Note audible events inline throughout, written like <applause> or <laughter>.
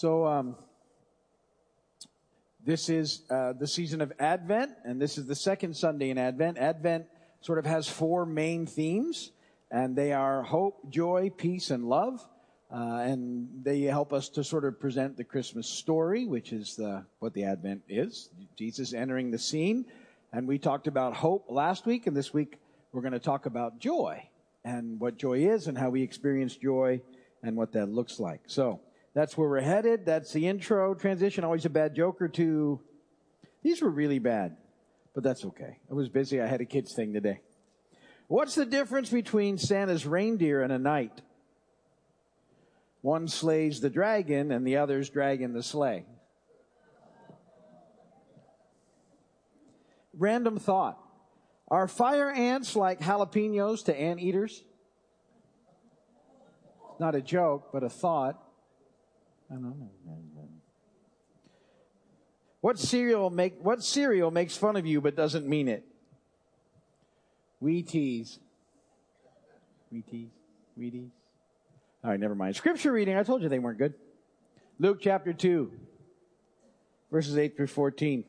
So, um, this is uh, the season of Advent, and this is the second Sunday in Advent. Advent sort of has four main themes, and they are hope, joy, peace, and love. Uh, and they help us to sort of present the Christmas story, which is the, what the Advent is. Jesus entering the scene. And we talked about hope last week, and this week we're going to talk about joy and what joy is and how we experience joy and what that looks like. So that's where we're headed. That's the intro transition. Always a bad joke or two. These were really bad, but that's okay. I was busy. I had a kids thing today. What's the difference between Santa's reindeer and a knight? One slays the dragon and the other's dragging the sleigh. Random thought. Are fire ants like jalapenos to anteaters? Not a joke, but a thought. What cereal make what cereal makes fun of you but doesn't mean it? Wheaties. Wheaties. Wheaties. All right, never mind. Scripture reading. I told you they weren't good. Luke chapter 2, verses 8 through 14.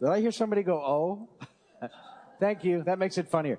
Did I hear somebody go, oh? <laughs> Thank you. That makes it funnier.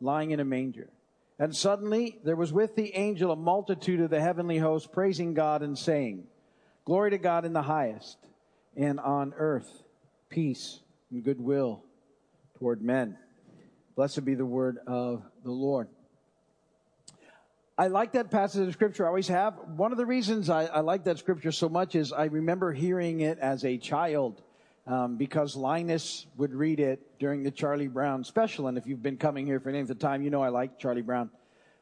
lying in a manger. And suddenly there was with the angel a multitude of the heavenly host praising God and saying, Glory to God in the highest, and on earth peace and goodwill toward men. Blessed be the word of the Lord. I like that passage of scripture. I always have. One of the reasons I, I like that scripture so much is I remember hearing it as a child um, because Linus would read it during the Charlie Brown special. And if you've been coming here for any of the time, you know I like Charlie Brown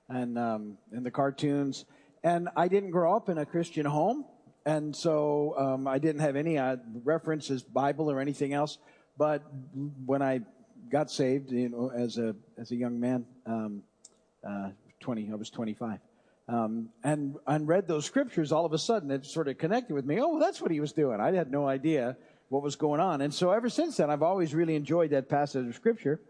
and um, and the cartoons. And I didn't grow up in a Christian home, and so um, I didn't have any uh, references Bible or anything else. But when I got saved, you know, as a as a young man, um, uh, 20, I was 25. Um, and, and read those scriptures, all of a sudden it sort of connected with me. Oh, that's what he was doing. I had no idea what was going on. And so ever since then, I've always really enjoyed that passage of scripture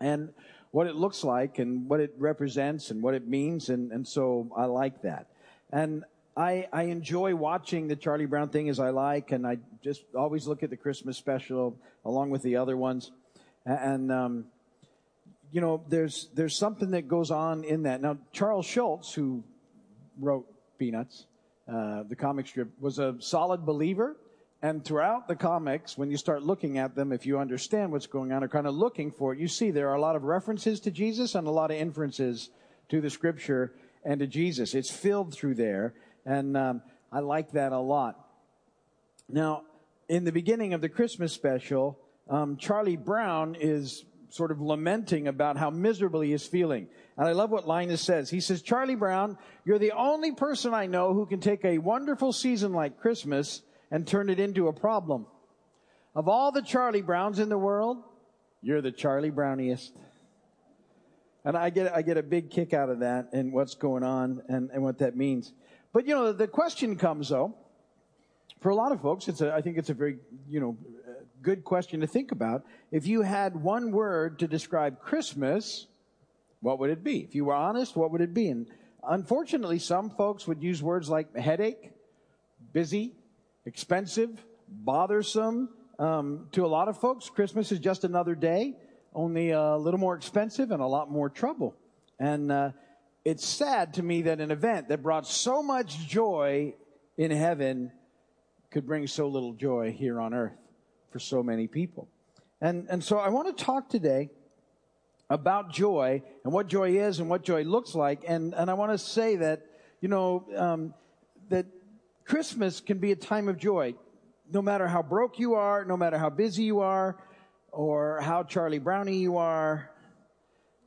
and what it looks like and what it represents and what it means. And, and so I like that. And I, I enjoy watching the Charlie Brown thing as I like, and I just always look at the Christmas special along with the other ones. And, um, you know, there's there's something that goes on in that. Now, Charles Schulz, who wrote Peanuts, uh, the comic strip, was a solid believer. And throughout the comics, when you start looking at them, if you understand what's going on or kind of looking for it, you see there are a lot of references to Jesus and a lot of inferences to the scripture and to Jesus. It's filled through there. And um, I like that a lot. Now, in the beginning of the Christmas special, um, Charlie Brown is sort of lamenting about how miserable he is feeling. And I love what Linus says. He says, Charlie Brown, you're the only person I know who can take a wonderful season like Christmas and turn it into a problem. Of all the Charlie Browns in the world, you're the Charlie Browniest. And I get, I get a big kick out of that and what's going on and, and what that means. But you know, the question comes though, for a lot of folks, it's a, I think it's a very, you know, good question to think about. If you had one word to describe Christmas, what would it be? If you were honest, what would it be? And unfortunately, some folks would use words like headache, busy, expensive, bothersome. Um, to a lot of folks, Christmas is just another day, only a little more expensive and a lot more trouble. And uh, it's sad to me that an event that brought so much joy in heaven could bring so little joy here on earth for so many people. And, and so I want to talk today about joy and what joy is and what joy looks like. And, and I want to say that, you know, um, that Christmas can be a time of joy. No matter how broke you are, no matter how busy you are, or how Charlie Brownie you are,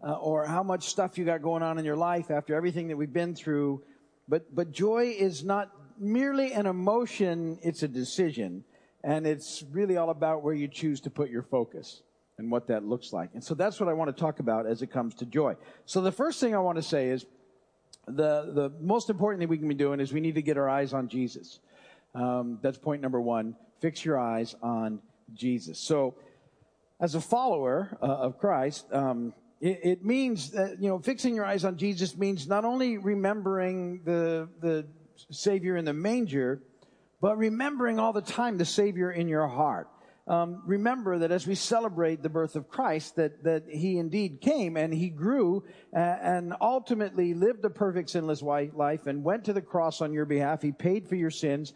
uh, or how much stuff you got going on in your life after everything that we've been through. But, but joy is not merely an emotion, it's a decision. And it's really all about where you choose to put your focus and what that looks like. And so that's what I want to talk about as it comes to joy. So the first thing I want to say is the, the most important thing we can be doing is we need to get our eyes on Jesus. Um, that's point number one. Fix your eyes on Jesus. So, as a follower uh, of Christ, um, it, it, means that you know fixing your eyes on Jesus means not only remembering the the Savior in the manger, but remembering all the time the Savior in your heart. Um, remember that as we celebrate the birth of Christ, that that He indeed came and He grew uh, and ultimately lived a perfect sinless life and went to the cross on your behalf. He paid for your sins,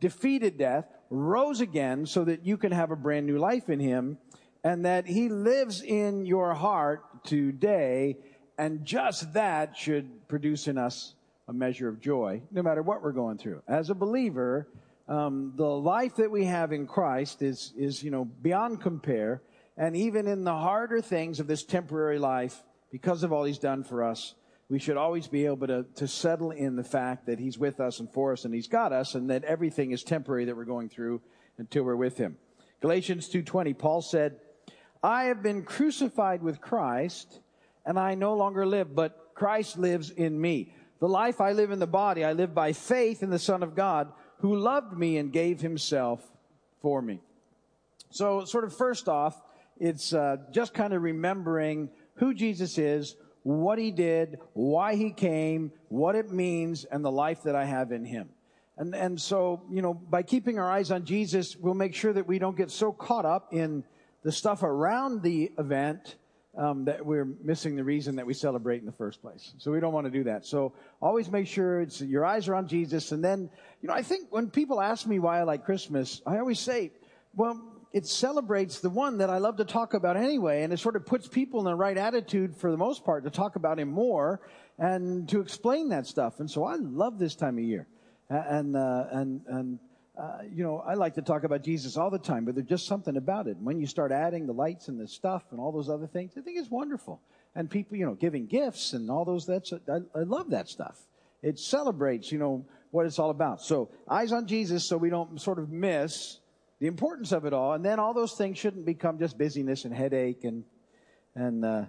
defeated death, rose again, so that you can have a brand new life in Him, and that He lives in your heart today. And just that should produce in us a measure of joy, no matter what we're going through. As a believer, um, the life that we have in Christ is, is, you know, beyond compare. And even in the harder things of this temporary life, because of all He's done for us, we should always be able to, to settle in the fact that He's with us and for us and He's got us and that everything is temporary that we're going through until we're with Him. Galatians 2.20, Paul said, I have been crucified with Christ and I no longer live, but Christ lives in me. The life I live in the body, I live by faith in the Son of God who loved me and gave himself for me. So, sort of first off, it's uh, just kind of remembering who Jesus is, what he did, why he came, what it means, and the life that I have in him. And, and so, you know, by keeping our eyes on Jesus, we'll make sure that we don't get so caught up in the stuff around the event um, that we're missing the reason that we celebrate in the first place. So we don't want to do that. So always make sure it's your eyes are on Jesus. And then, you know, I think when people ask me why I like Christmas, I always say, well, it celebrates the one that I love to talk about anyway, and it sort of puts people in the right attitude for the most part to talk about him more and to explain that stuff. And so I love this time of year. And, uh, and, and, uh, you know, I like to talk about Jesus all the time, but there's just something about it. When you start adding the lights and the stuff and all those other things, I think it's wonderful. And people, you know, giving gifts and all those, that's, I, I love that stuff. It celebrates, you know, what it's all about. So eyes on Jesus so we don't sort of miss the importance of it all. And then all those things shouldn't become just busyness and headache and, and, uh,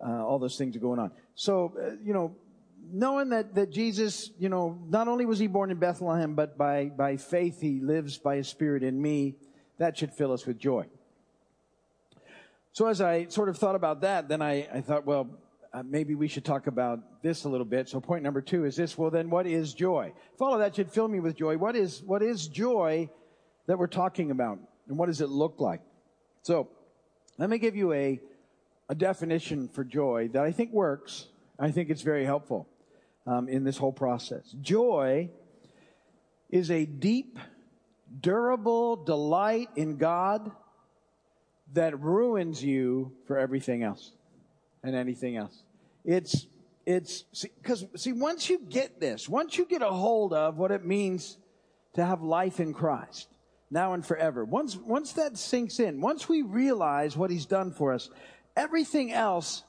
uh, all those things are going on. So, uh, you know, knowing that, that Jesus, you know, not only was he born in Bethlehem, but by, by faith he lives by his spirit in me, that should fill us with joy. So as I sort of thought about that, then I, I thought, well, uh, maybe we should talk about this a little bit. So point number two is this, well then what is joy? Of that should fill me with joy, what is, what is joy that we're talking about? And what does it look like? So let me give you a, a definition for joy that I think works. I think it's very helpful um, in this whole process. Joy is a deep, durable delight in God that ruins you for everything else and anything else. It's, it's, because, see, see, once you get this, once you get a hold of what it means to have life in Christ, now and forever, once, once that sinks in, once we realize what He's done for us, everything else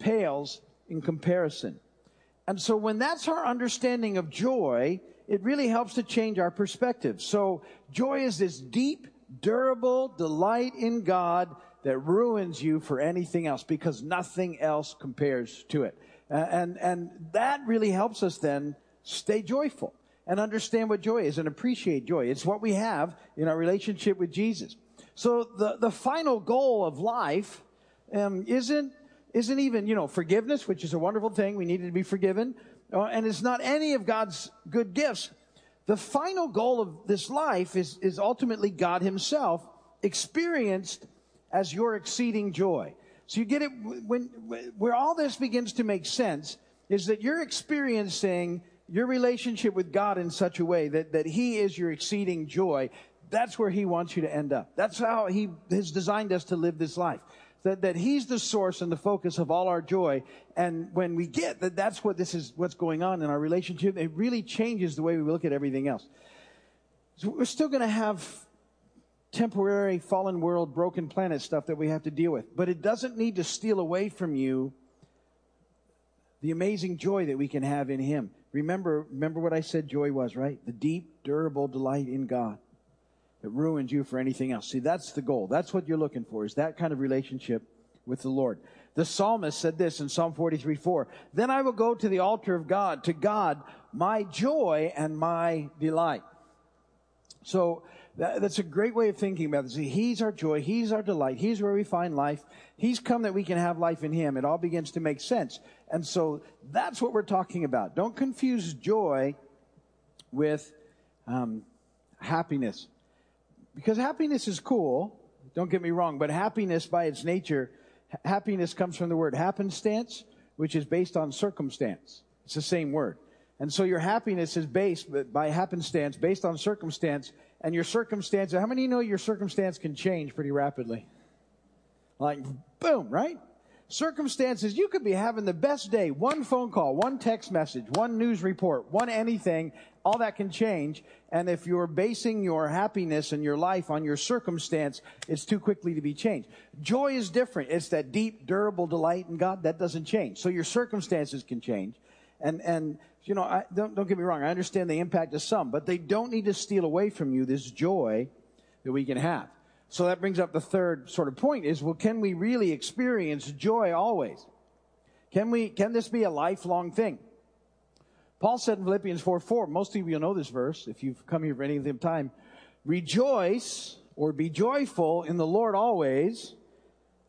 pales in comparison. And so when that's our understanding of joy, it really helps to change our perspective. So joy is this deep, durable delight in God that ruins you for anything else because nothing else compares to it. And, and that really helps us then stay joyful and understand what joy is and appreciate joy. It's what we have in our relationship with Jesus. So the, the final goal of life um, isn't isn't even, you know, forgiveness, which is a wonderful thing. We needed to be forgiven. Uh, and it's not any of God's good gifts. The final goal of this life is, is ultimately God Himself experienced as your exceeding joy. So you get it when, where all this begins to make sense is that you're experiencing your relationship with God in such a way that, that He is your exceeding joy. That's where He wants you to end up. That's how He has designed us to live this life that, that he's the source and the focus of all our joy. And when we get that that's what this is, what's going on in our relationship, it really changes the way we look at everything else. So we're still going to have temporary fallen world, broken planet stuff that we have to deal with. But it doesn't need to steal away from you the amazing joy that we can have in Him. Remember, remember what I said joy was, right? The deep, durable delight in God that ruins you for anything else. See, that's the goal. That's what you're looking for, is that kind of relationship with the Lord. The psalmist said this in Psalm 43 4. Then I will go to the altar of God, to God, my joy and my delight. So, that, that's a great way of thinking about this. He's our joy. He's our delight. He's where we find life. He's come that we can have life in Him. It all begins to make sense. And so that's what we're talking about. Don't confuse joy with um, happiness. Because happiness is cool. Don't get me wrong. But happiness by its nature, happiness comes from the word happenstance, which is based on circumstance. It's the same word. And so your happiness is based by happenstance, based on circumstance, and your circumstance, how many know your circumstance can change pretty rapidly? Like, boom, right? Circumstances, you could be having the best day, one phone call, one text message, one news report, one anything, all that can change. And if you're basing your happiness and your life on your circumstance, it's too quickly to be changed. Joy is different. It's that deep, durable delight in God that doesn't change. So your circumstances can change. And, and you know, I, don't, don't get me wrong. I understand the impact of some, but they don't need to steal away from you this joy that we can have. So that brings up the third sort of point is, well, can we really experience joy always? Can we, can this be a lifelong thing? Paul said in Philippians 4 4, most of you know this verse if you've come here for any of the time. Rejoice or be joyful in the Lord always.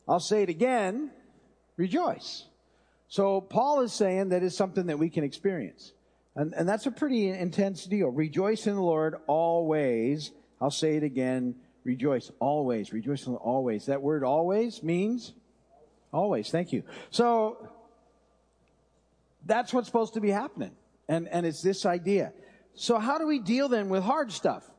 I'll say it again. Rejoice. So Paul is saying that is something that we can experience. And, and that's a pretty intense deal. Rejoice in the Lord always. I'll say it again. Rejoice always. Rejoice in always. That word always means always. Thank you. So that's what's supposed to be happening. And, and it's this idea. So how do we deal then with hard stuff?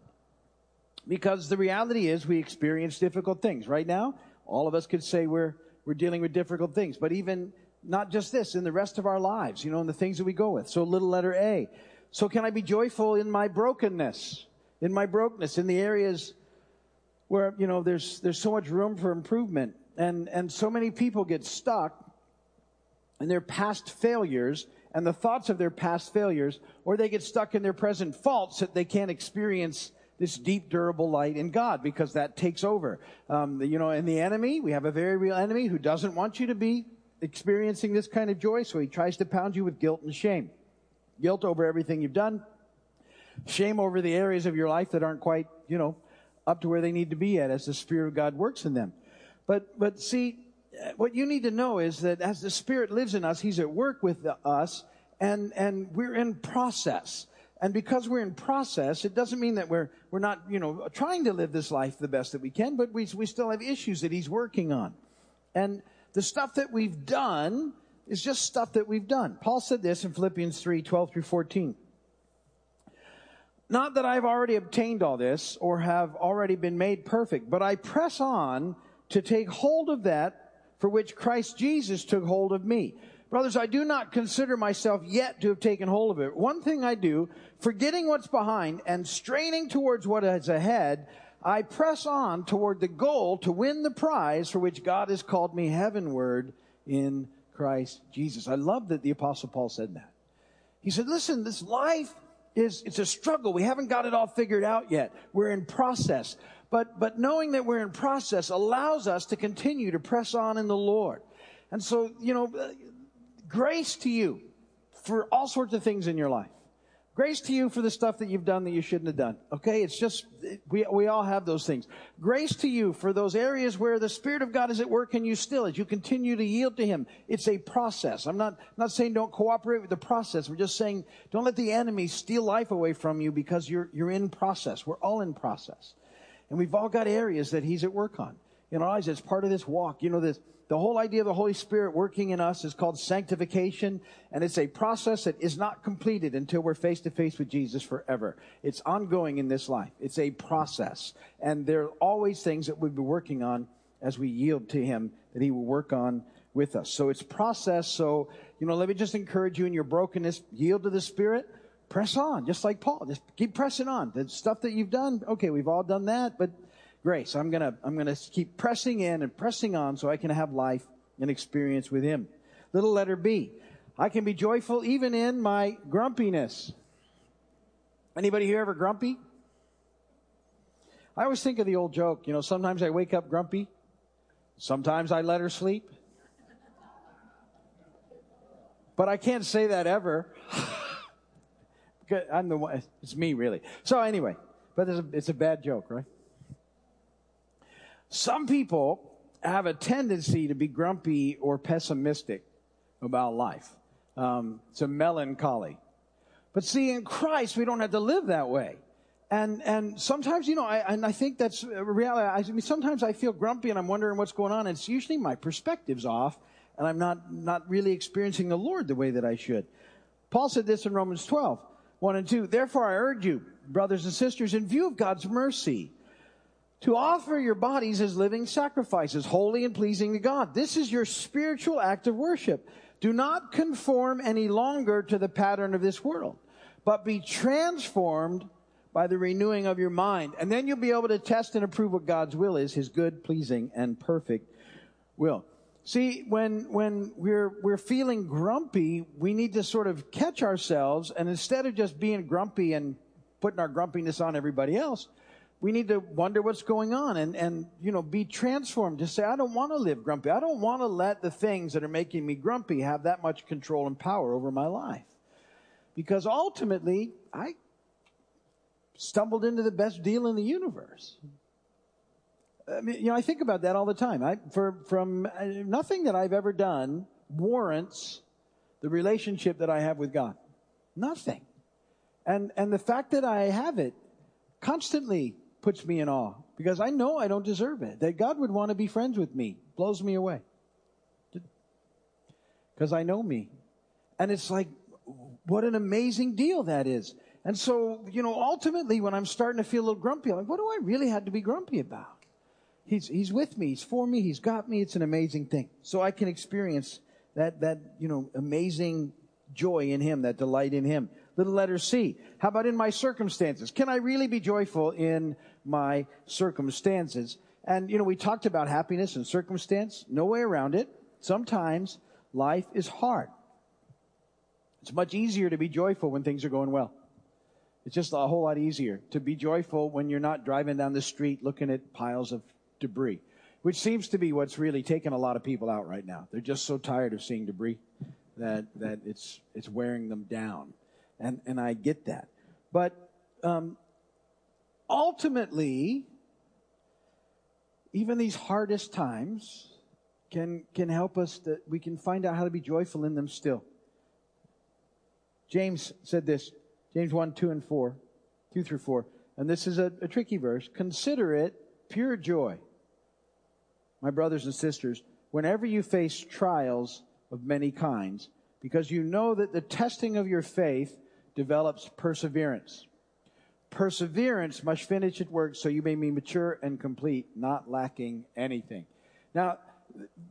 Because the reality is we experience difficult things. Right now, all of us could say we're, we're dealing with difficult things. But even not just this, in the rest of our lives, you know, in the things that we go with. So little letter A. So can I be joyful in my brokenness? In my brokenness, in the areas where, you know, there's, there's so much room for improvement. And, and so many people get stuck in their past failures and the thoughts of their past failures, or they get stuck in their present faults that they can't experience this deep, durable light in God because that takes over. Um, you know, and the enemy, we have a very real enemy who doesn't want you to be experiencing this kind of joy, so he tries to pound you with guilt and shame. Guilt over everything you've done, shame over the areas of your life that aren't quite, you know, up to where they need to be at as the Spirit of God works in them. But, but see, what you need to know is that as the Spirit lives in us, He's at work with us, and, and we're in process. And because we're in process, it doesn't mean that we're, we're not, you know, trying to live this life the best that we can, but we, we still have issues that He's working on. And the stuff that we've done is just stuff that we've done. Paul said this in Philippians 3 12 through 14. Not that I've already obtained all this or have already been made perfect, but I press on to take hold of that for which Christ Jesus took hold of me. Brothers, I do not consider myself yet to have taken hold of it. One thing I do, forgetting what's behind and straining towards what is ahead, I press on toward the goal to win the prize for which God has called me heavenward in Christ Jesus. I love that the apostle Paul said that. He said, listen, this life is, it's a struggle. We haven't got it all figured out yet. We're in process. But, but knowing that we're in process allows us to continue to press on in the Lord. And so, you know, uh, grace to you for all sorts of things in your life. Grace to you for the stuff that you've done that you shouldn't have done. Okay? It's just, we, we all have those things. Grace to you for those areas where the Spirit of God is at work in you still as you continue to yield to Him. It's a process. I'm not, not saying don't cooperate with the process. We're just saying don't let the enemy steal life away from you because you're, you're in process. We're all in process. And we've all got areas that He's at work on. In our eyes, it's part of this walk. You know, this, the whole idea of the Holy Spirit working in us is called sanctification, and it's a process that is not completed until we're face to face with Jesus forever. It's ongoing in this life. It's a process. And there are always things that we'll be working on as we yield to Him that He will work on with us. So it's process. So, you know, let me just encourage you in your brokenness, yield to the Spirit, press on, just like Paul. Just keep pressing on. The stuff that you've done, okay, we've all done that, but grace. I'm gonna, I'm gonna keep pressing in and pressing on so I can have life and experience with Him. Little letter B. I can be joyful even in my grumpiness. Anybody here ever grumpy? I always think of the old joke, you know, sometimes I wake up grumpy, sometimes I let her sleep. But I can't say that ever. <laughs> I'm the one, it's me really. So anyway, but it's a, it's a bad joke, right? Some people have a tendency to be grumpy or pessimistic about life. Um, it's a melancholy. But see, in Christ, we don't have to live that way. And, and sometimes, you know, I, and I think that's reality. I mean, sometimes I feel grumpy and I'm wondering what's going on. It's usually my perspective's off and I'm not, not really experiencing the Lord the way that I should. Paul said this in Romans 12, 1 and 2. Therefore I urge you, brothers and sisters, in view of God's mercy, to offer your bodies as living sacrifices, holy and pleasing to God. This is your spiritual act of worship. Do not conform any longer to the pattern of this world, but be transformed by the renewing of your mind. And then you'll be able to test and approve what God's will is, his good, pleasing, and perfect will. See, when, when we're, we're feeling grumpy, we need to sort of catch ourselves and instead of just being grumpy and putting our grumpiness on everybody else, we need to wonder what's going on and, and, you know, be transformed to say, I don't want to live grumpy. I don't want to let the things that are making me grumpy have that much control and power over my life. Because ultimately, I stumbled into the best deal in the universe. I mean, you know, I think about that all the time. I, for, from uh, nothing that I've ever done warrants the relationship that I have with God. Nothing. And, and the fact that I have it constantly puts me in awe because I know I don't deserve it. That God would want to be friends with me blows me away. Because I know me. And it's like, what an amazing deal that is. And so, you know, ultimately, when I'm starting to feel a little grumpy, I'm like, what do I really have to be grumpy about? He's, he's with me. He's for me. He's got me. It's an amazing thing. So I can experience that, that, you know, amazing joy in Him, that delight in Him. Little letter C. How about in my circumstances? Can I really be joyful in my circumstances? And, you know, we talked about happiness and circumstance. No way around it. Sometimes life is hard. It's much easier to be joyful when things are going well. It's just a whole lot easier to be joyful when you're not driving down the street looking at piles of debris, which seems to be what's really taking a lot of people out right now. They're just so tired of seeing debris that, that it's, it's wearing them down. And, and I get that. But, um, ultimately, even these hardest times can, can help us that we can find out how to be joyful in them still. James said this James 1, 2 and 4, 2 through 4. And this is a, a tricky verse. Consider it pure joy, my brothers and sisters, whenever you face trials of many kinds, because you know that the testing of your faith develops perseverance. Perseverance must finish its work so you may be mature and complete, not lacking anything. Now,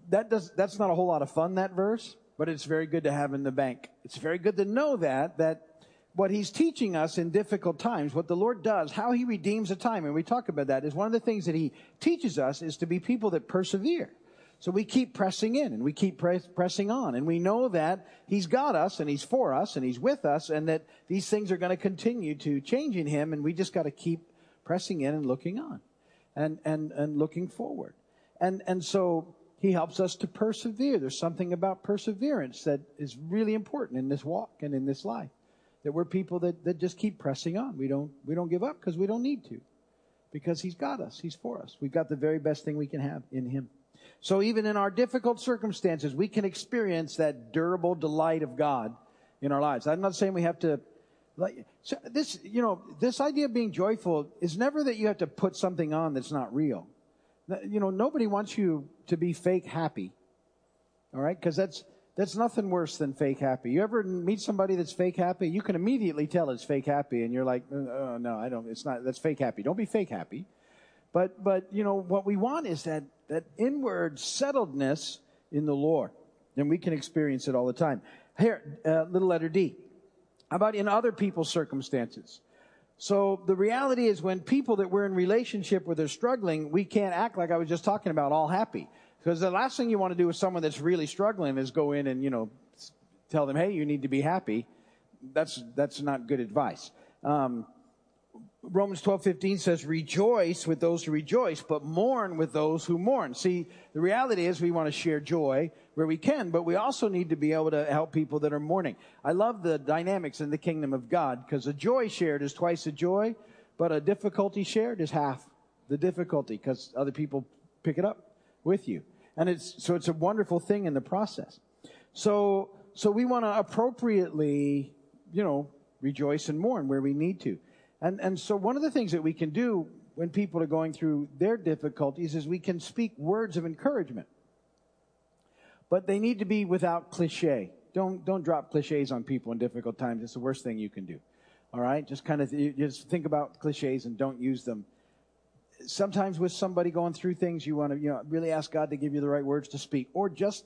that does, that's not a whole lot of fun, that verse, but it's very good to have in the bank. It's very good to know that, that what he's teaching us in difficult times, what the Lord does, how he redeems a time, and we talk about that, is one of the things that he teaches us is to be people that persevere. So we keep pressing in and we keep press, pressing on and we know that he's got us and he's for us and he's with us and that these things are going to continue to change in him and we just got to keep pressing in and looking on and, and, and looking forward. And, and so he helps us to persevere. There's something about perseverance that is really important in this walk and in this life that we're people that, that just keep pressing on. We don't, we don't give up because we don't need to. Because He's got us. He's for us. We've got the very best thing we can have in Him. So even in our difficult circumstances, we can experience that durable delight of God in our lives. I'm not saying we have to, like, so this, you know, this idea of being joyful is never that you have to put something on that's not real. You know, nobody wants you to be fake happy. All right? Because that's, that's nothing worse than fake happy. You ever meet somebody that's fake happy? You can immediately tell it's fake happy, and you're like, oh, no, I don't. It's not. That's fake happy. Don't be fake happy. But but you know what we want is that that inward settledness in the Lord, and we can experience it all the time. Here, uh, little letter D. How about in other people's circumstances? So the reality is when people that we're in relationship with are struggling, we can't act like I was just talking about all happy. Because the last thing you want to do with someone that's really struggling is go in and, you know, tell them, hey, you need to be happy. That's, that's not good advice. Um, Romans 12, 15 says, rejoice with those who rejoice, but mourn with those who mourn. See, the reality is we want to share joy where we can, but we also need to be able to help people that are mourning. I love the dynamics in the kingdom of God because a joy shared is twice the joy, but a difficulty shared is half the difficulty because other people pick it up with you. And it's, so it's a wonderful thing in the process. So, so we want to appropriately, you know, rejoice and mourn where we need to. And, and so one of the things that we can do when people are going through their difficulties is we can speak words of encouragement. But they need to be without cliche. Don't, don't drop cliches on people in difficult times. It's the worst thing you can do. All right? Just kind of, just think about cliches and don't use them. Sometimes with somebody going through things, you want to, you know, really ask God to give you the right words to speak. Or just,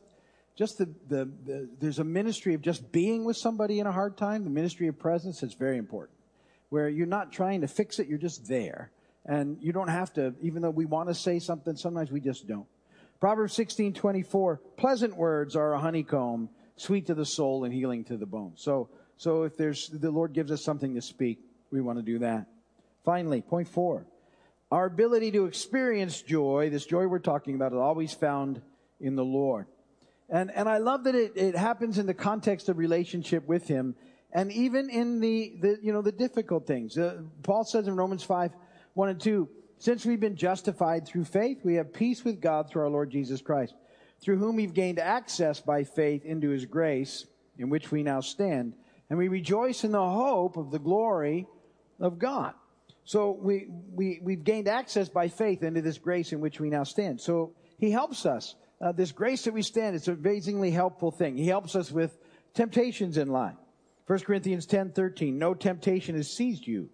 just the, the, the there's a ministry of just being with somebody in a hard time. The ministry of presence is very important where you're not trying to fix it, you're just there. And you don't have to, even though we want to say something, sometimes we just don't. Proverbs 16, 24, pleasant words are a honeycomb, sweet to the soul and healing to the bone. So, so if there's, the Lord gives us something to speak, we want to do that. Finally, point four, our ability to experience joy, this joy we're talking about, is always found in the Lord. And, and I love that it, it happens in the context of relationship with Him and even in the, the you know, the difficult things. Uh, Paul says in Romans 5, 1 and 2, since we've been justified through faith, we have peace with God through our Lord Jesus Christ, through whom we've gained access by faith into his grace, in which we now stand. And we rejoice in the hope of the glory of God. So we, we, we've gained access by faith into this grace in which we now stand. So he helps us. Uh, this grace that we stand, it's an amazingly helpful thing. He helps us with temptations in life. 1 Corinthians 10 13, no temptation has seized you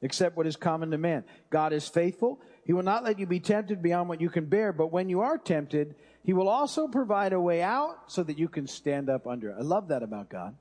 except what is common to man. God is faithful. He will not let you be tempted beyond what you can bear, but when you are tempted, He will also provide a way out so that you can stand up under it. I love that about God.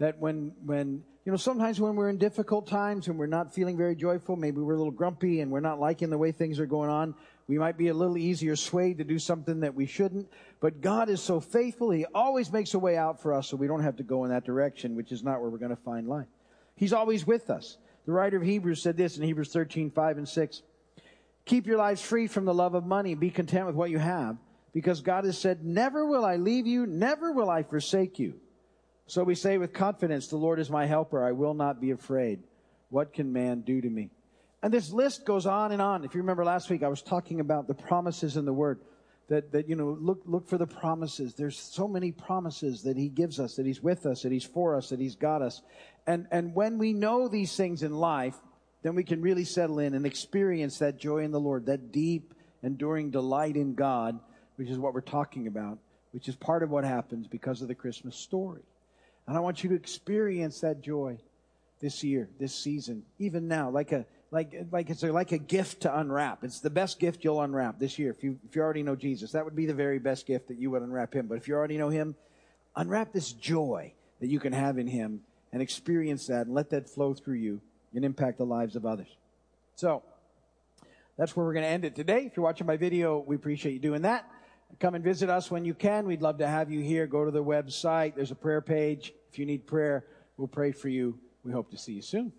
That when, when, you know, sometimes when we're in difficult times and we're not feeling very joyful, maybe we're a little grumpy and we're not liking the way things are going on, we might be a little easier swayed to do something that we shouldn't. But God is so faithful. He always makes a way out for us so we don't have to go in that direction, which is not where we're going to find life. He's always with us. The writer of Hebrews said this in Hebrews 13, 5 and 6. Keep your lives free from the love of money. Be content with what you have because God has said, never will I leave you. Never will I forsake you. So we say with confidence, the Lord is my helper. I will not be afraid. What can man do to me? And this list goes on and on. If you remember last week, I was talking about the promises in the Word. That, that, you know, look, look for the promises. There's so many promises that He gives us, that He's with us, that He's for us, that He's got us. And, and when we know these things in life, then we can really settle in and experience that joy in the Lord, that deep, enduring delight in God, which is what we're talking about, which is part of what happens because of the Christmas story. And I want you to experience that joy this year, this season, even now, like a, like like it's a, like a gift to unwrap. It's the best gift you'll unwrap this year. If you if you already know Jesus, that would be the very best gift that you would unwrap him. But if you already know him, unwrap this joy that you can have in him and experience that and let that flow through you and impact the lives of others. So that's where we're going to end it today. If you're watching my video, we appreciate you doing that. Come and visit us when you can. We'd love to have you here. Go to the website. There's a prayer page. If you need prayer, we'll pray for you. We hope to see you soon.